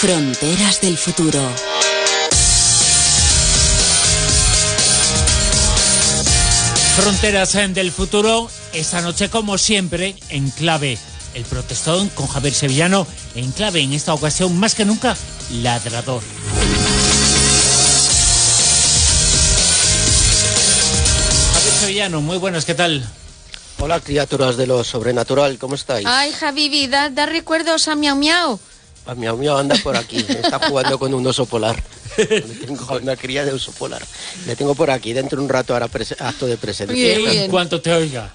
Fronteras del futuro. Fronteras del futuro, esta noche como siempre, en clave el protestón con Javier Sevillano, en clave en esta ocasión más que nunca, ladrador. Javier Sevillano, muy buenas, ¿qué tal? Hola criaturas de lo sobrenatural, ¿cómo estáis? Ay, Javi, da, da recuerdos a Miau Miau. A Miau Miau anda por aquí, está jugando con un oso polar. tengo una cría de oso polar. Le tengo por aquí, dentro de un rato hará acto de presencia. Bien, bien. En cuanto te oiga.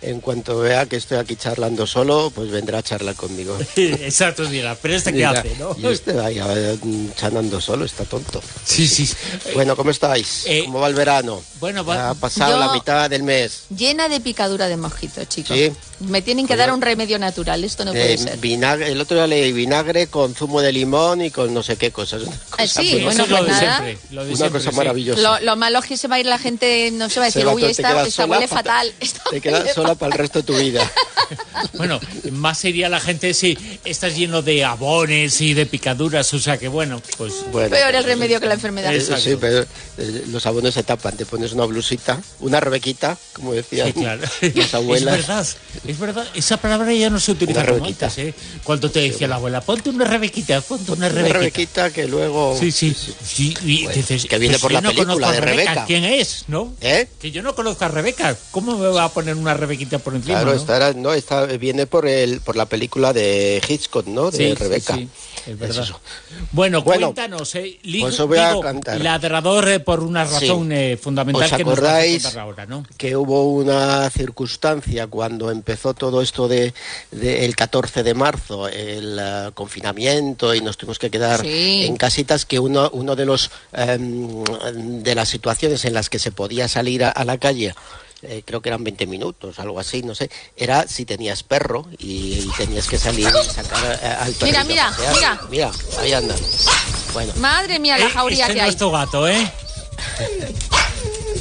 En cuanto vea que estoy aquí charlando solo, pues vendrá a charlar conmigo. Exacto, dirá, pero este qué hace, ¿no? Y este ahí mm, charlando solo, está tonto. Sí, sí. Bueno, ¿cómo estáis? Eh, ¿Cómo va el verano? bueno, va- ha pasado Yo- la mitad del mes. Llena de picadura de mosquito, chicos. Sí. Me tienen que dar un remedio natural, esto no Eh, puede ser. vinagre, el otro día leí vinagre con zumo de limón y con no sé qué cosas. Ah, cosa sí, muy- Eso bueno, es lo pues de nada. siempre. Lo de una siempre, cosa sí. maravillosa. Lo, lo malo es que se va a ir la gente, no se va a decir, uy, esta, esta huele fatal. esta Te quedas huele sola para el resto de tu vida. Bueno, más sería la gente si estás lleno de abones y de picaduras, o sea que bueno, pues... Bueno, Peor el remedio que la enfermedad. eh, Exacto. sí, pero eh, los abonos se tapan. Te pones una blusita, una rebequita, como decían Sí, claro. las abuelas. Es verdad, es verdad. Esa palabra ya no se utiliza Una como rebequita. antes, ¿eh? Cuando te decía la abuela, ponte una rebequita, ponte una Una rebequita. rebequita que luego... Sí, sí. sí y dices, que viene pues por yo la no película conozco a de Rebeca. ¿Quién es, no? ¿Eh? Que yo no conozco a Rebeca. ¿Cómo me va a poner una rebequita por encima? Claro, no, viene por el por la película de Hitchcock, ¿no? De Sí, sí, Rebeca. sí, es verdad. Bueno, Bueno, cuéntanos, eh, li- pues os voy a digo, cantar. ladrador eh, por una razón Sí. eh, fundamental ¿Os que nos acordáis ahora, ¿no? que hubo una circunstancia cuando empezó todo esto de, de el 14 de marzo, el eh, confinamiento y nos tuvimos que quedar Sí. en casitas que uno uno de los em, de las situaciones en las que se podía salir a, a la calle eh, creo que eran 20 minutos, algo así, no sé, era si tenías perro y, y tenías que salir y sacar eh, al perro. Mira, mira, mira. Mira, ahí anda. Bueno, Madre mía, la Eh, jauría este que no hay. es tu gato, ¿eh?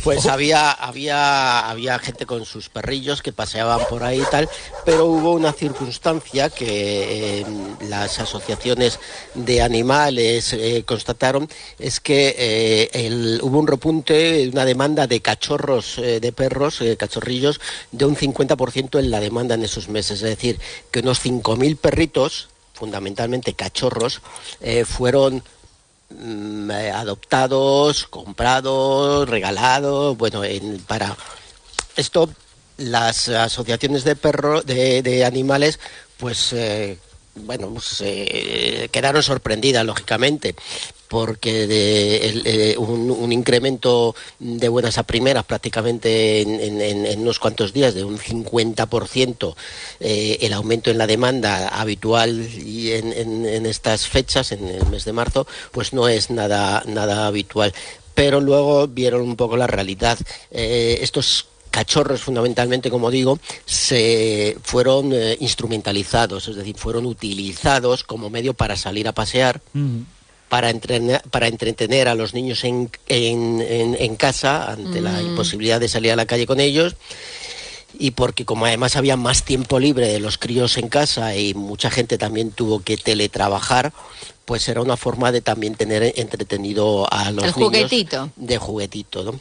Pues había, había, había gente con sus perrillos que paseaban por ahí y tal, pero hubo una circunstancia que eh, las asociaciones de animales eh, constataron, es que eh, el- hubo un repunte, una demanda de cachorros de perros, cachorrillos, de un 50% en la demanda en esos meses. Es decir, que unos 5.000 perritos, fundamentalmente cachorros, eh, fueron mm, eh, adoptados, comprados, regalados, bueno, en- para esto las asociaciones de perro de, de animales, pues eh, bueno, pues, eh, quedaron sorprendidas lógicamente porque de eh, un, un incremento de buenas a primeras prácticamente en, unos cuantos días de un 50% eh, el aumento en la demanda habitual y en, en- en estas fechas, en el mes de marzo, pues no es nada, nada habitual. Pero luego vieron un poco la realidad. Eh, estos cachorros fundamentalmente, como digo, se fueron eh, instrumentalizados, es decir, fueron utilizados como medio para salir a pasear, para, entrenar- para entretener a los niños en, en- en- en casa ante la imposibilidad de salir a la calle con ellos y porque como además había más tiempo libre de los críos en casa y mucha gente también tuvo que teletrabajar, pues era una forma de también tener entretenido a los El niños juguetito. de juguetito, ¿no?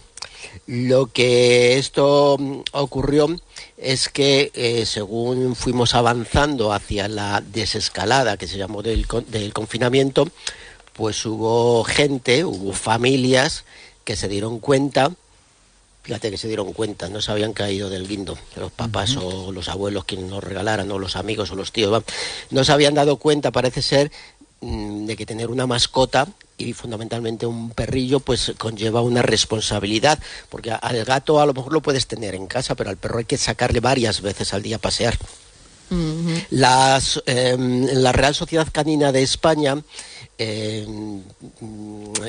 Lo que esto mm, ocurrió es que eh, según fuimos avanzando hacia la desescalada que se llamó del, del confinamiento, pues hubo gente, hubo familias que se dieron cuenta, fíjate que se dieron cuenta, no se habían caído del guindo, los papás o los abuelos quienes nos regalaran, o los amigos o los tíos, no se habían dado cuenta, parece ser, mm, de que tener una mascota y fundamentalmente un perrillo pues conlleva una responsabilidad porque al gato a lo mejor lo puedes tener en casa pero al perro hay que sacarle varias veces al día a pasear. Las, eh, la Real Sociedad Canina de España eh,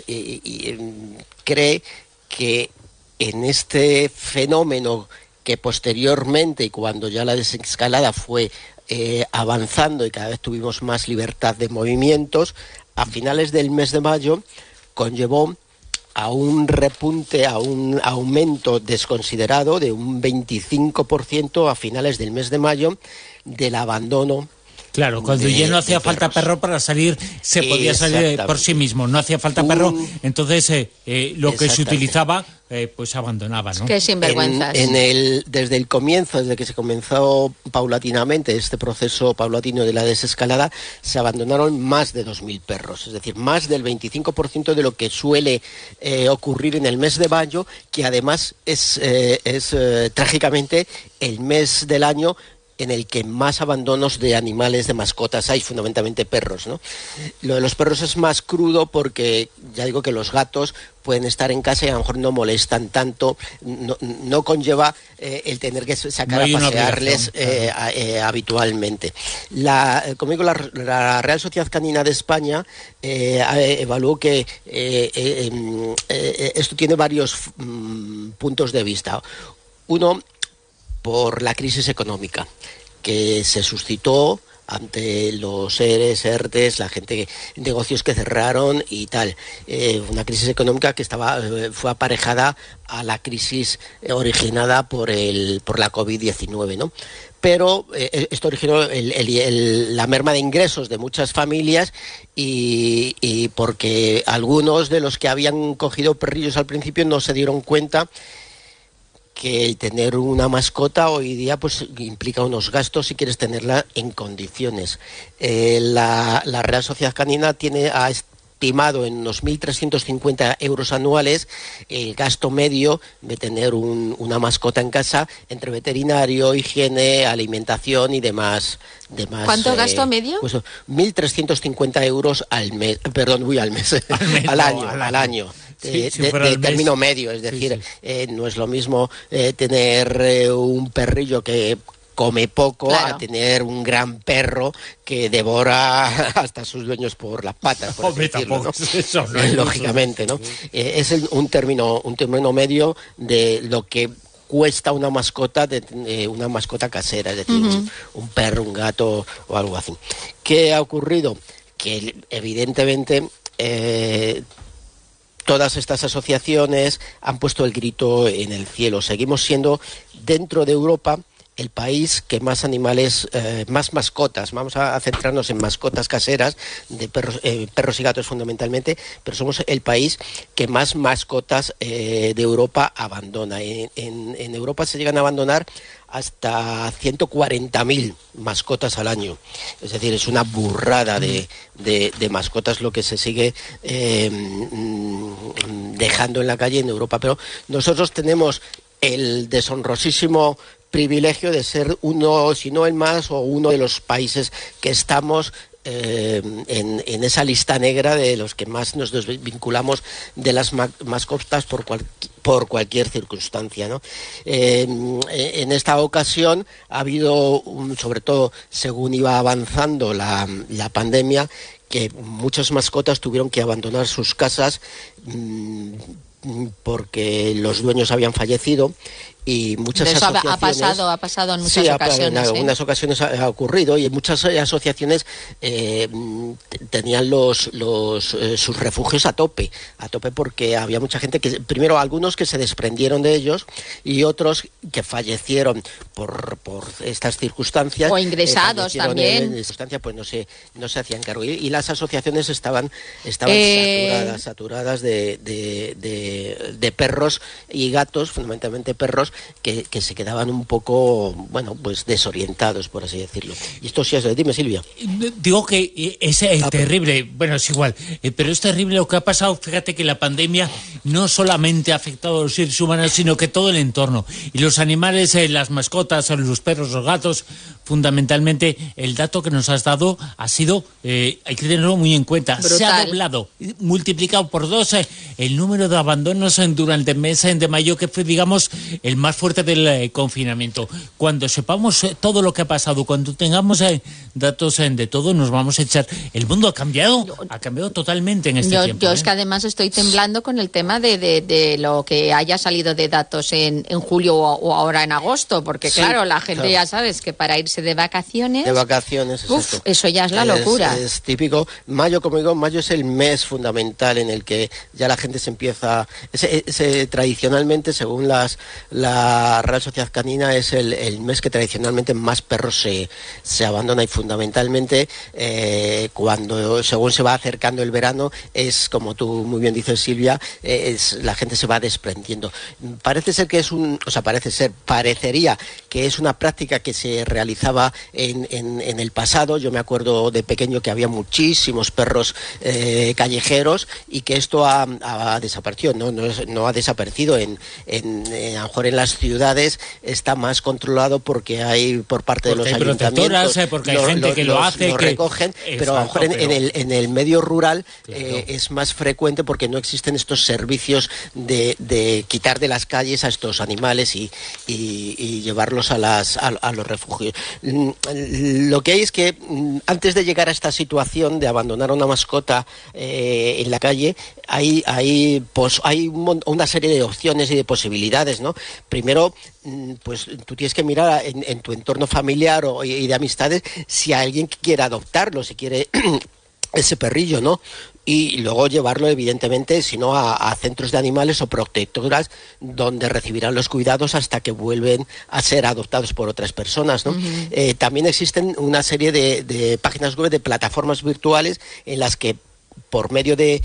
y- y, em, cree que en este fenómeno que posteriormente y cuando ya la desescalada fue eh, avanzando y cada vez tuvimos más libertad de movimientos, a finales del mes de mayo conllevó a un repunte, a un aumento desconsiderado de un 25% a finales del mes de mayo del abandono Claro, cuando de- ya no hacía falta perro para salir, se podía salir por sí mismo. No hacía falta perro, Un- entonces eh, eh, lo que se utilizaba, eh, pues abandonaba, ¿no? Que sinvergüenzas. En, en el, desde el comienzo, desde que se comenzó paulatinamente este proceso paulatino de la desescalada, se abandonaron más de 2.000 perros, es decir, más del 25% de lo que suele eh, ocurrir en el mes de mayo, que además es, eh, es eh, trágicamente el mes del año en el que más abandonos de animales, de mascotas hay, fundamentalmente perros. ¿no? Lo de los perros es más crudo porque ya digo que los gatos pueden estar en casa y a lo mejor no molestan tanto, no, no conlleva eh, el tener que sacar No a pasearles eh, a- eh, habitualmente. La, como digo, la, la Real Sociedad Canina de España evaluó que em, esto tiene varios mm, puntos de vista. Uno, por la crisis económica que se suscitó ante los ERES, ERTES, la gente, negocios que cerraron y tal. Eh, una crisis económica que estaba, eh, fue aparejada a la crisis eh, originada por, el, por la COVID-19, ¿no? Pero esto originó el- la merma de ingresos de muchas familias y porque algunos de los que habían cogido perrillos al principio no se dieron cuenta que el tener una mascota hoy día pues implica unos gastos si quieres tenerla en condiciones. Eh, la, la Real Sociedad Canina tiene ha estimado en unos 1.350 euros anuales el gasto medio de tener un- una mascota en casa entre veterinario, higiene, alimentación y demás. demás ¿Cuánto gasto medio? Pues 1.350 euros al mes, perdón, uy, al mes, Al mes, al no, año, al al año. Sí, de, si de- fuera de al mes. término medio, es decir, sí. eh, no es lo mismo eh, tener eh, un perrillo que come poco Claro. a tener un gran perro que devora hasta sus dueños por las patas, por Hombre, decirlo, tampoco ¿no? es eso, ¿no? lógicamente, ¿no? Eh, es un término un término medio de lo que cuesta una mascota de eh, una mascota casera, es decir, un, un perro, un gato o algo así. ¿Qué ha ocurrido? Que evidentemente eh, todas estas asociaciones han puesto el grito en el cielo. Seguimos siendo dentro de Europa el país que más animales, eh, más mascotas, vamos a, centrarnos en mascotas caseras, de perros, eh, perros y gatos fundamentalmente, pero somos el país que más mascotas eh, de Europa abandona. En, Europa se llegan a abandonar hasta 140.000 mascotas al año. Es decir, es una burrada de, de- mascotas lo que se sigue mm, dejando en la calle en Europa. Pero nosotros tenemos el deshonrosísimo privilegio de ser uno, si no el más, o uno de los países que estamos eh, en, en esa lista negra de los que más nos desvinculamos de las ma- mascotas por, cual- por cualquier circunstancia. ¿no? Eh, en esta ocasión ha habido, un- sobre todo según iba avanzando la, la pandemia, que muchas mascotas tuvieron que abandonar sus casas mm, porque los dueños habían fallecido y muchas eso ha- ha asociaciones pasado- ha pasado en muchas Sí, ocasiones, en ¿eh? algunas ocasiones ha, ha ocurrido y muchas eh, asociaciones eh, tenían los, los eh, sus refugios a tope a tope porque había mucha gente que primero algunos que se desprendieron de ellos y otros que fallecieron por, por estas circunstancias O ingresados también. en- en circunstancia, pues no se no se hacían cargo y, y las asociaciones estaban estaban saturadas saturadas de, de, de- de perros y gatos fundamentalmente perros que, que se quedaban un poco bueno pues desorientados por así decirlo y esto sí es dime Silvia Digo que es eh, Ah, terrible, bueno, es igual, eh, pero es terrible lo que ha pasado. Fíjate que la pandemia no solamente ha afectado a los seres humanos, sino que todo el entorno. Y los animales, eh, las mascotas, los perros, los gatos, fundamentalmente, el dato que nos has dado ha sido, eh, hay que tenerlo muy en cuenta, se ha Brutal. doblado, multiplicado por dos eh, el número de abandonos eh, durante el mes de mayo, que fue, digamos, el más fuerte del eh, confinamiento. Cuando sepamos eh, todo lo que ha pasado, cuando tengamos eh, datos eh, de todo, nos vamos a echar. El mundo ha cambiado, ha cambiado totalmente en este yo, tiempo. yo ¿eh? es que además estoy temblando con el tema de, de- de lo que haya salido de datos en, en julio o, o ahora en agosto, porque Sí, claro, la gente claro. ya sabes que para irse de vacaciones, de vacaciones Uf, eso ya es la locura. es típico mayo como digo mayo es el mes fundamental en el que ya la gente se empieza ese- ese- tradicionalmente según las, la- la Real Sociedad Canina es el, mes que tradicionalmente más perros se, se abandona y fundamentalmente eh, cuando según se va acercando el verano es como tú muy bien dices Silvia, es, la gente se va desprendiendo. Parece ser que es un, o sea, parece ser, parecería que es una práctica que se realizaba en, en, el pasado. Yo me acuerdo de pequeño que había muchísimos perros eh, callejeros y que esto ha, desaparecido, no, no, ha desaparecido en, en, a lo en las ciudades está más controlado porque hay por parte de los ayuntamientos eh, porque hay gente que lo hace que recogen pero a lo mejor en, el, en el medio rural eh, es más frecuente porque no existen estos servicios de, de quitar de las calles a estos animales y, y, llevarlos a, las, a, los refugios. Mm, lo que hay es que mm, antes de llegar a esta situación de abandonar una mascota eh, en la calle, hay, hay, pues, hay una serie de opciones y de posibilidades. ¿no? Primero, mm, pues tú tienes que mirar en, tu entorno familiar o, y de amistades si alguien quiere adoptarlo, si quiere ese perrillo, ¿no? y luego llevarlo, evidentemente, si no, a, centros de animales o protectoras donde recibirán los cuidados hasta que vuelven a ser adoptados por otras personas. ¿no? Eh, también existen una serie de, de páginas web, de plataformas virtuales en las que por medio de,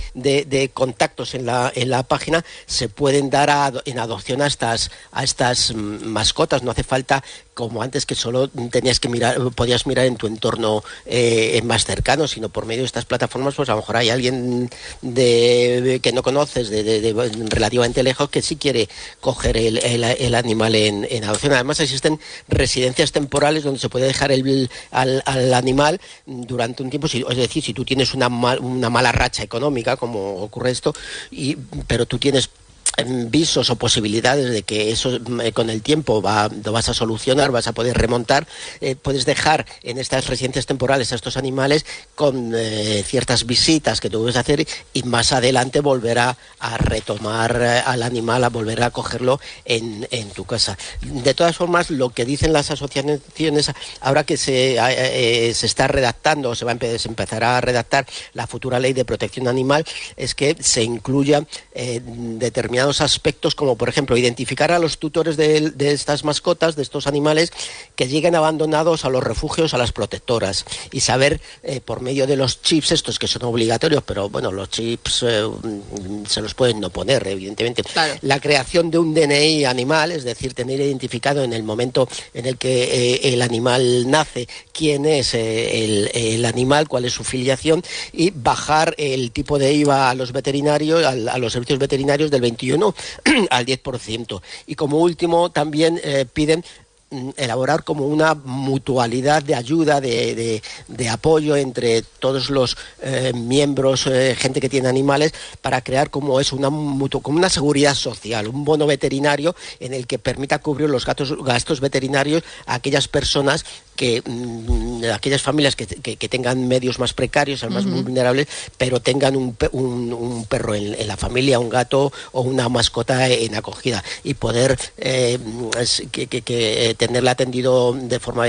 contactos en la, en la, página se pueden dar en adopción a estas, a estas mascotas. No hace falta, como antes, que solo tenías que mirar, podías mirar en tu entorno eh, más cercano, sino por medio de estas plataformas, pues a lo mejor hay alguien de, que no conoces de, relativamente lejos que sí quiere coger el, animal en, adopción. Además existen residencias temporales donde se puede dejar el, al, animal durante un tiempo. es decir, si tú tienes una, una mala racha económica, como ocurre esto, y, pero tú tienes visos o posibilidades de que eso eh, con el tiempo va, lo vas a solucionar, vas a poder remontar, eh, puedes dejar en estas residencias temporales a estos animales con eh, ciertas visitas que tú debes hacer y más adelante volver a, retomar al animal, a volver a cogerlo en, tu casa. De todas formas, lo que dicen las asociaciones, ahora que se, se está redactando, se va a empezar a redactar la futura ley de protección animal, es que se incluya determinadas aspectos como por ejemplo identificar a los tutores de, estas mascotas, de estos animales que lleguen abandonados a los refugios, a las protectoras y saber eh, por medio de los chips estos que son obligatorios, pero bueno, los chips eh, se los pueden no poner, evidentemente. La creación de un DNI animal, es decir, tener identificado en el momento en el que eh, el animal nace quién es el, animal, cuál es su filiación y bajar el tipo de IVA a los veterinarios, a, a los servicios veterinarios del 21 al 10%. Y como último, también eh, piden mm, elaborar como una mutualidad de ayuda, de, apoyo entre todos los eh, miembros, eh, gente que tiene animales, para crear como es una como una seguridad social, un bono veterinario en el que permita cubrir los gastos veterinarios a aquellas personas que mm, aquellas familias que, tengan medios más precarios, más vulnerables, pero tengan un, perro en, la familia, un gato o una mascota en acogida y poder eh, que, eh, tenerla atendido de forma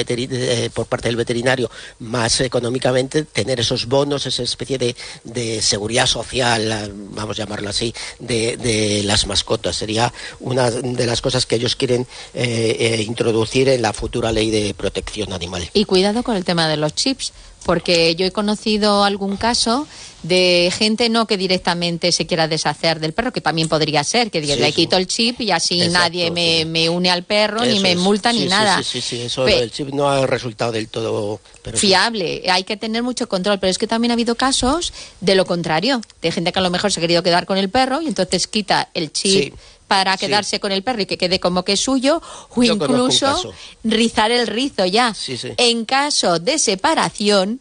por parte del veterinario más económicamente, tener esos bonos, esa especie de, seguridad social, vamos a llamarlo así, de, las mascotas. Sería una de las cosas que ellos quieren eh, introducir en la futura ley de protección Y cuidado con el tema de los chips, porque yo he conocido algún caso de gente no que directamente se quiera deshacer del perro, que también podría ser, que le quito el chip y así nadie me, une al perro, ni me multa, ni nada. Sí, sí, sí, eso, el chip no ha resultado del todo fiable. Hay que tener mucho control, pero es que también ha habido casos de lo contrario, de gente que a lo mejor se ha querido quedar con el perro y entonces quita el chip para quedarse con el perro y que quede como que es suyo, o incluso rizar el rizo ya. en caso de separación,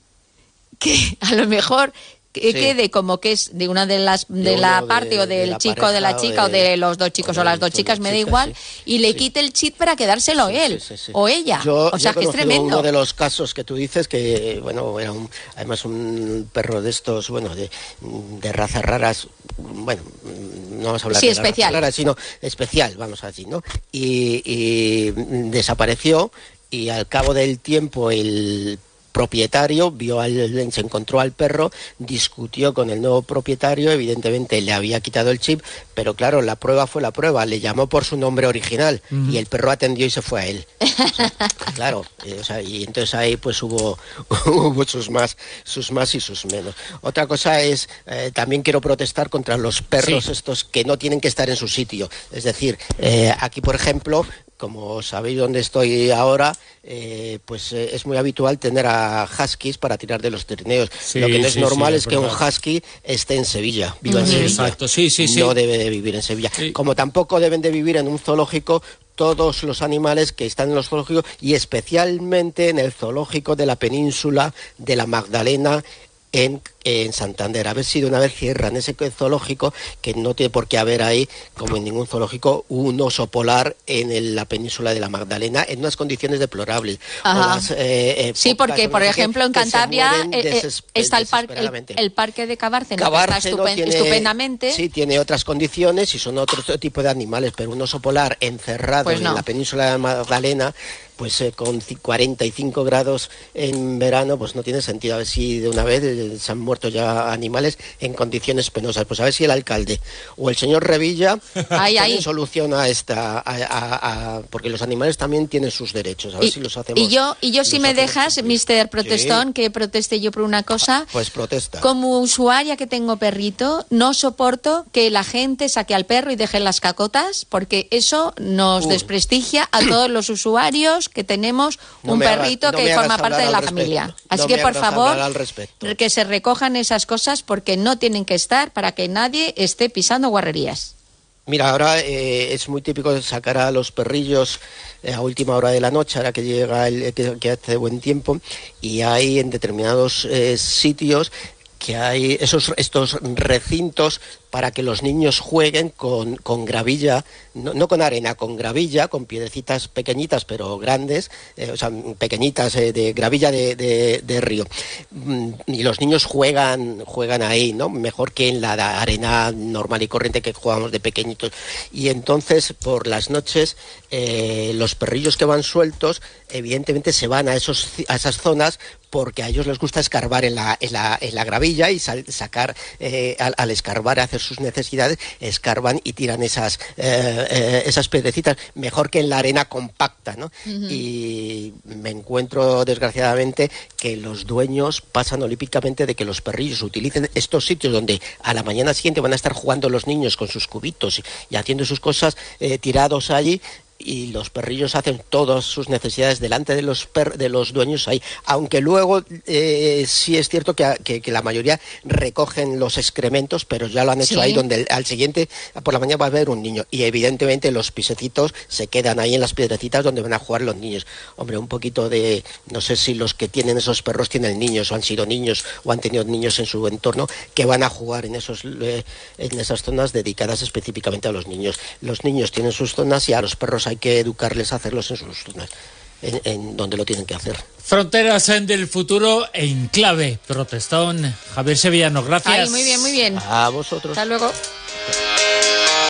que a lo mejor que quede como que es de una de las de, la parte o del chico de la chica o de, los dos chicos o, las dos chicas me da igual y le quite el chip para quedárselo él o ella. O sea que es tremendo. uno de los casos que tú dices que bueno era un, además un perro de estos bueno de, razas raras bueno no vamos a hablar de especial. raras sino especial vamos a decir no y, y desapareció y al cabo del tiempo el propietario vio al, se encontró al perro, discutió con el nuevo propietario, evidentemente le había quitado el chip, pero claro, la prueba fue la prueba, le llamó por su nombre original y el perro atendió y se fue a él. claro, eh, y entonces ahí pues hubo, hubo sus más, sus más y sus menos. Otra cosa es, eh, también quiero protestar contra los perros estos que no tienen que estar en su sitio. Es decir, eh, aquí por ejemplo, como sabéis dónde estoy ahora, eh, pues eh, es muy habitual tener a huskies para tirar de los trineos. Lo que no es normal es, que un husky esté en Sevilla, viva en Sevilla. Exacto, sí, sí, sí. No debe de vivir en Sevilla. Como tampoco deben de vivir en un zoológico todos los animales que están en los zoológicos y especialmente en el zoológico de la península de la Magdalena en, Santander. A ver si de una vez cierran ese zoológico, que no tiene por qué haber ahí, como en ningún zoológico, un oso polar en la península de la Magdalena en unas condiciones deplorables. Eh, eh, sí, porque, por ejemplo, en Cantabria eh, está el, el, parque de Cabárceno, que está estupendamente. Sí, tiene otras condiciones y son otro tipo de animales, pero un oso polar encerrado pues en la península de la Magdalena pues eh, con 45 grados en verano, pues no tiene sentido. A ver si de una vez eh, se han muerto ya animales en condiciones penosas. Pues a ver si el alcalde o el señor Revilla tienen solución a esta, porque los animales también tienen sus derechos. A ver y, si los hacemos. Y yo, y yo si me dejas, Mister Protestón, que proteste yo por una cosa. Pues protesta. Como usuaria que tengo perrito, no soporto que la gente saque al perro y deje las cacotas, porque eso nos desprestigia a todos los usuarios que tenemos un perrito que forma parte de la familia. Así que, por favor, que se recojan esas cosas porque no tienen que estar para que nadie esté pisando guarrerías. Mira, ahora eh, es muy típico sacar a los perrillos eh, a última hora de la noche, ahora que llega el, que, hace buen tiempo, y hay en determinados eh, sitios que hay esos, estos recintos para que los niños jueguen con, con gravilla, no, con arena, con gravilla, con piedecitas pequeñitas pero grandes, eh, o sea, pequeñitas eh, de gravilla de, de, río. Mm, y los niños juegan, juegan ahí, ¿no? Mejor que en la arena normal y corriente que jugamos de pequeñitos. Y entonces, por las noches, eh, los perrillos que van sueltos, evidentemente se van a, esos, a esas zonas porque a ellos les gusta escarbar en la, en la, en la gravilla y sacar, al, al, escarbar, hacer sus necesidades, escarban y tiran esas, eh, eh, esas piedrecitas, mejor que en la arena compacta, ¿no? Y me encuentro, desgraciadamente, que los dueños pasan olímpicamente de que los perrillos utilicen estos sitios donde a la mañana siguiente van a estar jugando los niños con sus cubitos y, haciendo sus cosas eh, tirados allí y los perrillos hacen todas sus necesidades delante de los, de los dueños ahí. Aunque luego eh, sí es cierto que, que, la mayoría recogen los excrementos, pero ya lo han hecho ahí donde al siguiente, por la mañana va a haber un niño. Y evidentemente los pisecitos se quedan ahí en las piedrecitas donde van a jugar los niños. Hombre, un poquito de, no sé si los que tienen esos perros tienen niños o han sido niños o han tenido niños en su entorno que van a jugar en, esos, en esas zonas dedicadas específicamente a los niños. Los niños tienen sus zonas y a los perros hay que educarles a hacerlos en sus zonas, en, donde lo tienen que hacer. Fronteras en del futuro en clave. Protestón. Javier Sevillano, gracias. muy bien, muy bien. A vosotros. Hasta luego.